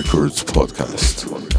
Records podcast.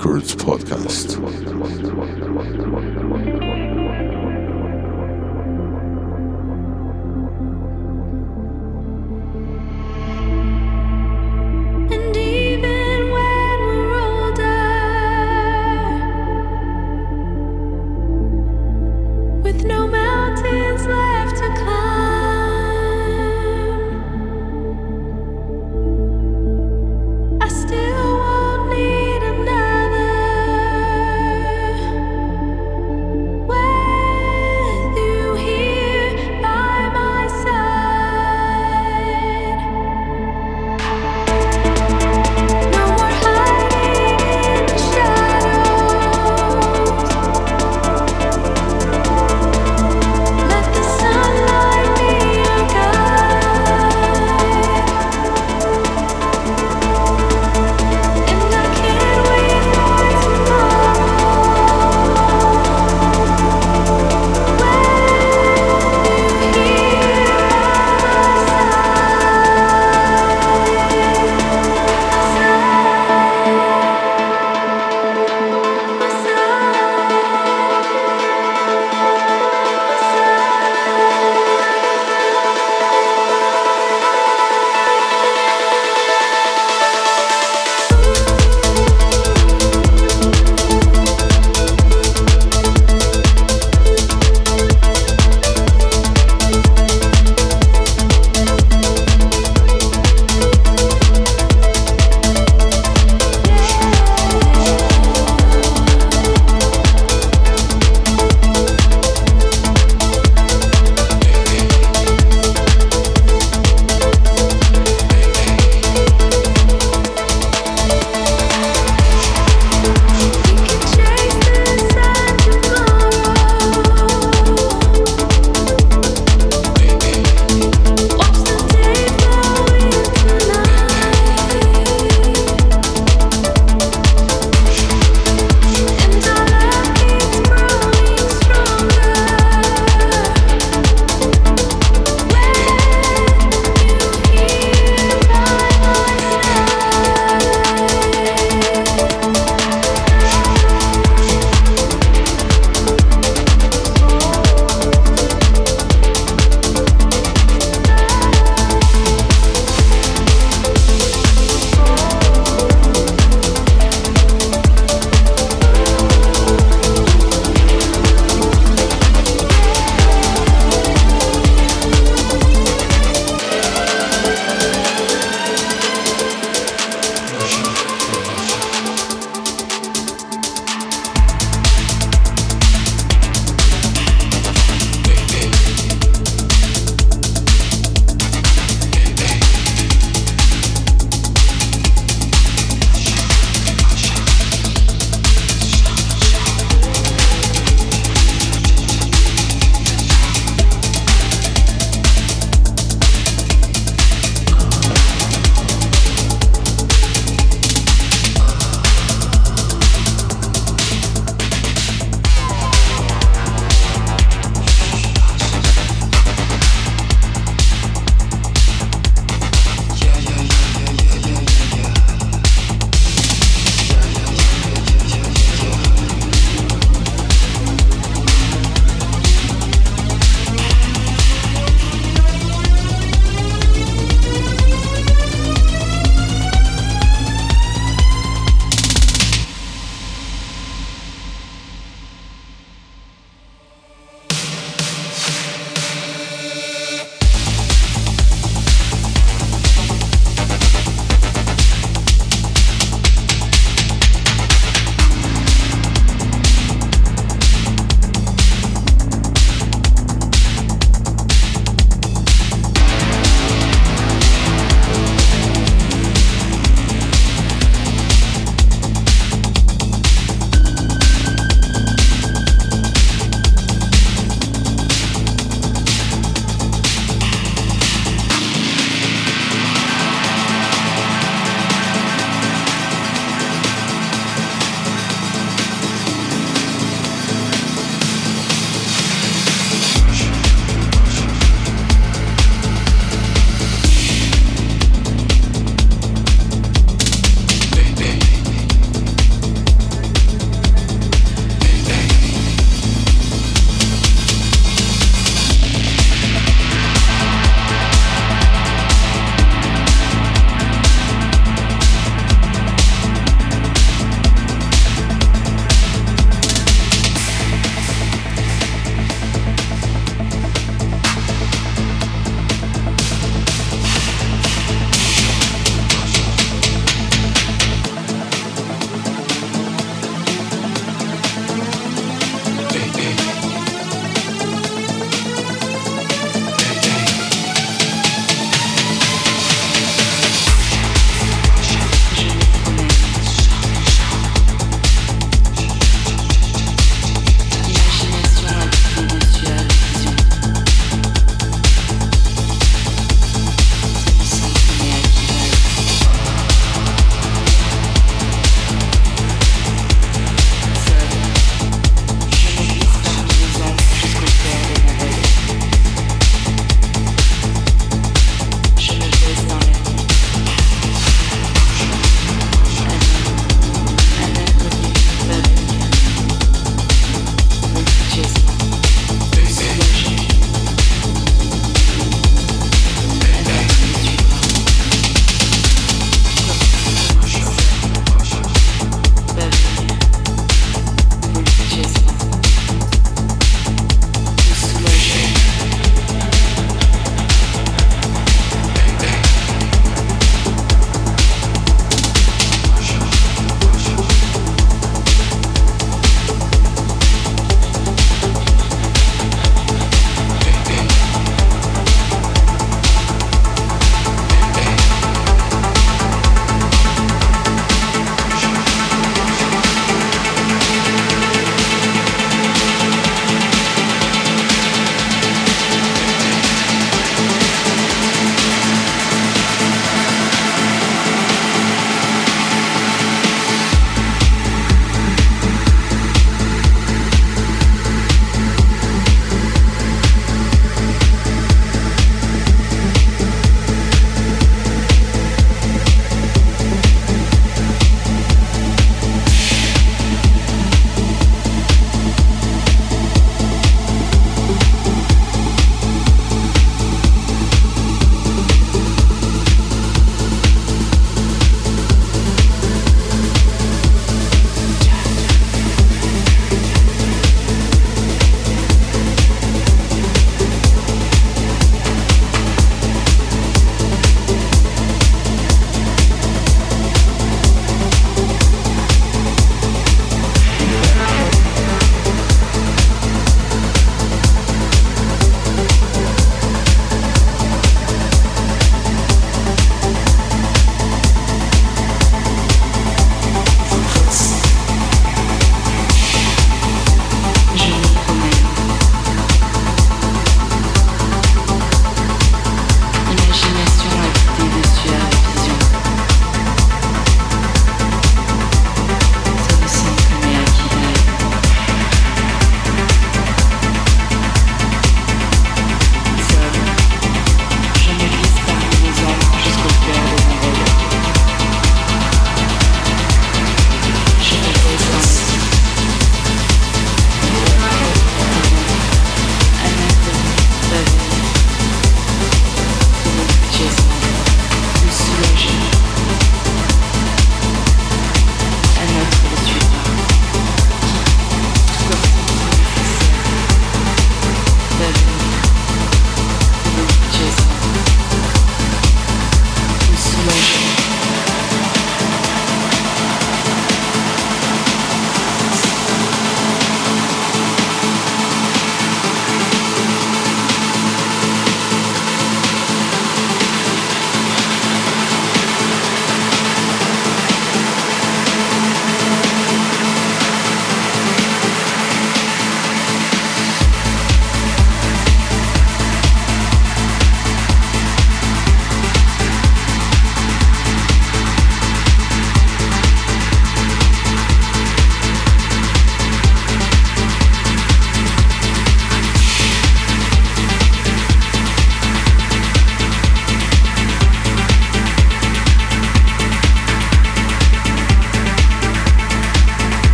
Records podcast.